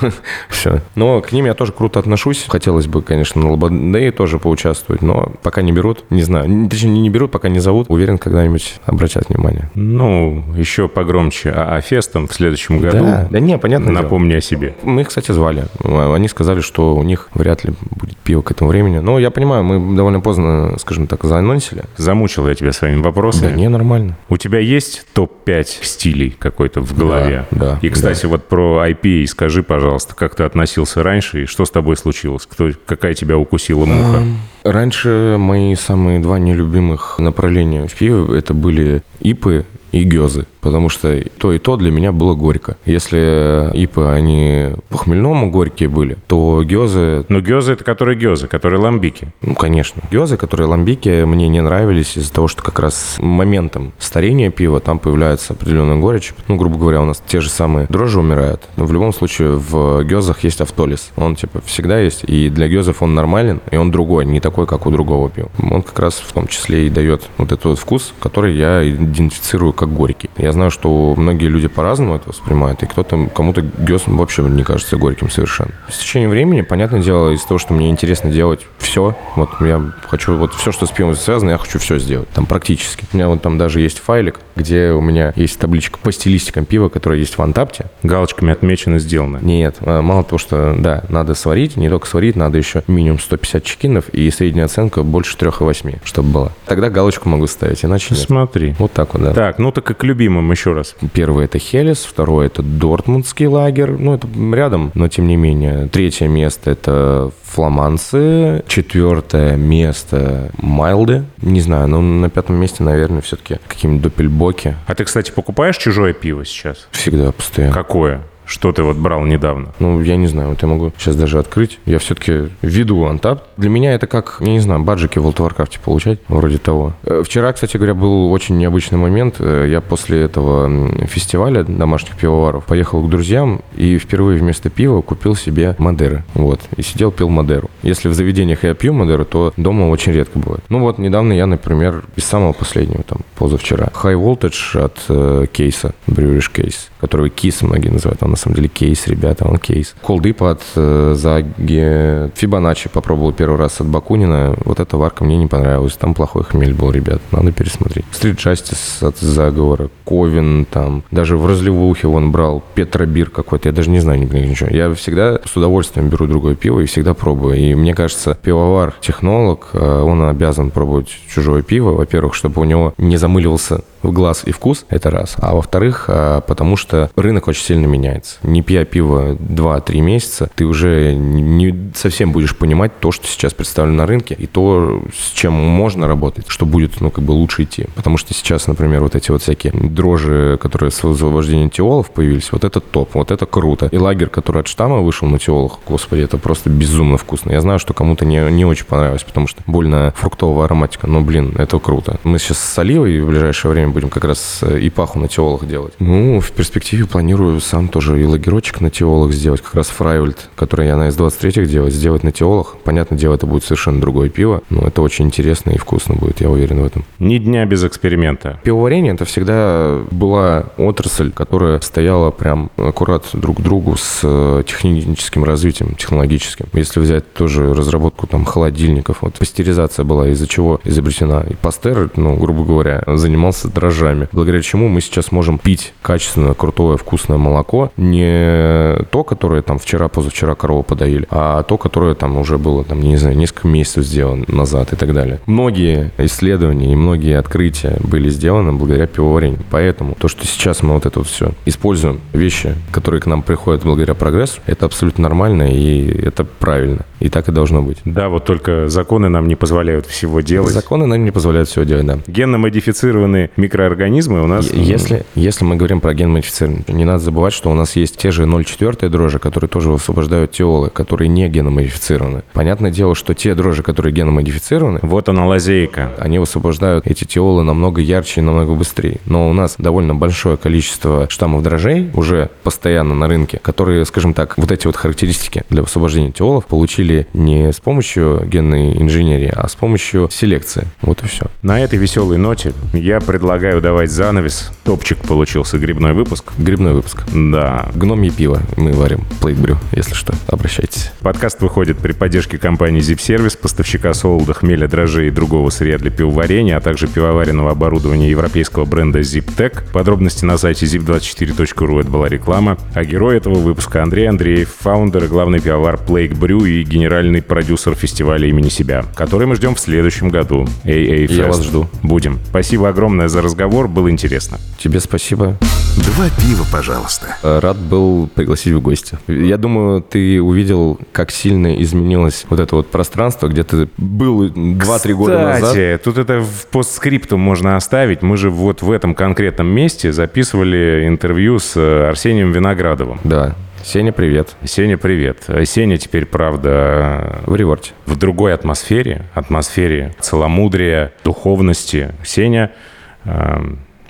Все. Но к ним я тоже круто отношусь. Хотелось бы, конечно, на Лободее тоже поучаствовать, но пока не берут, не знаю. Точнее, не берут, пока не зовут. Уверен, когда-нибудь обратят внимание. Ну, еще погромче. А, а фестом в следующем году Да, да не, понятно. дело. напомни о себе. Мы их, кстати, звали. Они сказали, что у них вряд ли будет пиво к этому времени. Но я понимаю, мы довольно поздно, скажем так, заанонсили. Замучил я тебя своими вопросами. Да не, нормально. У тебя есть топ-5 стилей какой-то в голове? да, И, кстати, вот про IPA скажи, пожалуйста, как ты относился раньше и что с тобой случилось? Кто, какая тебя укусила муха? Раньше мои самые два нелюбимых направления в пиве это были ипы и гёзы. Потому что то и то для меня было горько. Если ипы, они по хмельному горькие были, то гёзы... Ну, гёзы — это которые гёзы, которые ламбики. Ну, конечно. Гёзы, которые ламбики, мне не нравились из-за того, что как раз моментом старения пива там появляется определенная горечь. Ну, грубо говоря, у нас те же самые дрожжи умирают. Но в любом случае в гёзах есть автолиз. Он, типа, всегда есть. И для гёзов он нормален, и он другой, не такой, как у другого пива. Он как раз в том числе и дает вот этот вот вкус, который я идентифицирую как горький. Я знаю, что многие люди по-разному это воспринимают, и кто-то, кому-то гёз вообще не кажется горьким совершенно. С течением времени, понятное дело, из-за того, что мне интересно делать все, вот я хочу, вот все, что с пивом связано, я хочу все сделать, там практически. У меня вот там даже есть файлик, где у меня есть табличка по стилистикам пива, которая есть в Антапте. Галочками отмечено, сделано. Нет, а, мало того, что, да, надо сварить, не только сварить, надо еще минимум 150 чекинов и средняя оценка больше 3,8, чтобы была. Тогда галочку могу ставить, иначе нет. Смотри. Вот так вот, да. Так, ну так и к любимым еще раз. Первый это Хелес, второй это Дортмундский лагерь, ну это рядом, но тем не менее. Третье место это фламанцы, четвертое место Майлды, не знаю, но на пятом месте, наверное, все-таки какие-нибудь Доппельбоки. А ты, кстати, покупаешь чужое пиво сейчас? Всегда, постоянно. Какое? Что ты вот брал недавно? Ну, я не знаю, вот я могу сейчас даже открыть. Я все-таки веду антап. Для меня это как, я не знаю, баджики в World of Warcraft получать, вроде того. Э, Вчера, кстати говоря, был очень необычный момент. Э, Я после этого фестиваля домашних пивоваров поехал к друзьям и впервые вместо пива купил себе Мадеры. Вот. И сидел, пил Мадеру. Если в заведениях я пью Мадеру, то дома очень редко бывает. Ну вот, недавно я, например, из самого последнего, там, позавчера, High Voltage от э, Кейса, Brewerish Case, который Кис многие называют, он на самом деле кейс, ребята, он кейс. Колдып от э, Заги, Фибоначчи попробовал первый раз от Бакунина, вот эта варка мне не понравилась, там плохой хмель был, ребят, надо пересмотреть. Стрит Justice от Заговора, Ковен там, даже в разливухе он брал Петробир какой-то, я даже не знаю ничего. Я всегда с удовольствием беру другое пиво и всегда пробую. И мне кажется, пивовар, технолог, э, он обязан пробовать чужое пиво, во-первых, чтобы у него не замыливался в глаз и вкус, это раз. А во-вторых, а, потому что рынок очень сильно меняется. Не пья пиво 2-3 месяца, ты уже не совсем будешь понимать то, что сейчас представлено на рынке, и то, с чем можно работать, что будет, ну, как бы лучше идти. Потому что сейчас, например, вот эти вот всякие дрожжи, которые с освобождением теолов появились, вот это топ, вот это круто. И лагерь, который от штамма вышел на теолах, господи, это просто безумно вкусно. Я знаю, что кому-то не, не очень понравилось, потому что больно фруктовая ароматика, но, блин, это круто. Мы сейчас с Оливой в ближайшее время будем как раз э, и паху на теолах делать. Ну, в перспективе планирую сам тоже и лагерочек на теолах сделать, как раз фрайвельд, который я на S23 делать, сделать на теолах. Понятное дело, это будет совершенно другое пиво, но это очень интересно и вкусно будет, я уверен в этом. Ни дня без эксперимента. Пивоварение это всегда была отрасль, которая стояла прям аккурат друг к другу с э, техническим развитием, технологическим. Если взять тоже разработку там холодильников, вот пастеризация была из-за чего изобретена. И Пастер, ну, грубо говоря, занимался дрожжами, благодаря чему мы сейчас можем пить качественное, крутое, вкусное молоко, не то, которое там вчера, позавчера корову подоили, а то, которое там уже было, там, не знаю, несколько месяцев сделано назад и так далее. Многие исследования и многие открытия были сделаны благодаря пивоварению. Поэтому то, что сейчас мы вот это вот все используем, вещи, которые к нам приходят благодаря прогрессу, это абсолютно нормально и это правильно. И так и должно быть. Да, вот только законы нам не позволяют всего делать. Законы нам не позволяют всего делать, да. Генно-модифицированные микроорганизмы у нас... Если, если мы говорим про ген-модифицирование, не надо забывать, что у нас есть те же 0,4 дрожжи, которые тоже высвобождают теолы, которые не геномодифицированы. Понятное дело, что те дрожжи, которые геномодифицированы, Вот она лазейка. они высвобождают эти теолы намного ярче и намного быстрее. Но у нас довольно большое количество штаммов дрожжей уже постоянно на рынке, которые, скажем так, вот эти вот характеристики для высвобождения теолов получили не с помощью генной инженерии, а с помощью селекции. Вот и все. На этой веселой ноте я предлагаю давать занавес. Топчик получился грибной выпуск. Грибной выпуск. Да. Гномье пиво мы варим. Плейкбрю, если что, обращайтесь. Подкаст выходит при поддержке компании Zip Service, поставщика солода, хмеля, дрожжей и другого сырья для пивоварения, а также пивоваренного оборудования европейского бренда ZipTech. Подробности на сайте zip24.ru. Это была реклама. А герой этого выпуска Андрей Андреев, фаундер и главный пивовар Brew и генеральный продюсер фестиваля имени себя, который мы ждем в следующем году. AA Fest. Я вас жду. Будем. Спасибо огромное за разговор, было интересно. Тебе спасибо. Два пива, пожалуйста. Э, рад был пригласить в гости. Я думаю, ты увидел, как сильно изменилось вот это вот пространство, где ты был 2-3 года назад. Кстати, тут это в постскриптум можно оставить. Мы же вот в этом конкретном месте записывали интервью с э, Арсением Виноградовым. Да. Сеня, привет. Сеня, привет. Сеня теперь, правда, в реворте. В другой атмосфере, атмосфере целомудрия, духовности. Сеня, э,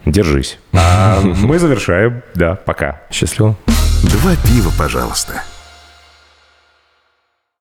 держись. А мы завершаем. Да, пока. Счастливо. Два пива, пожалуйста.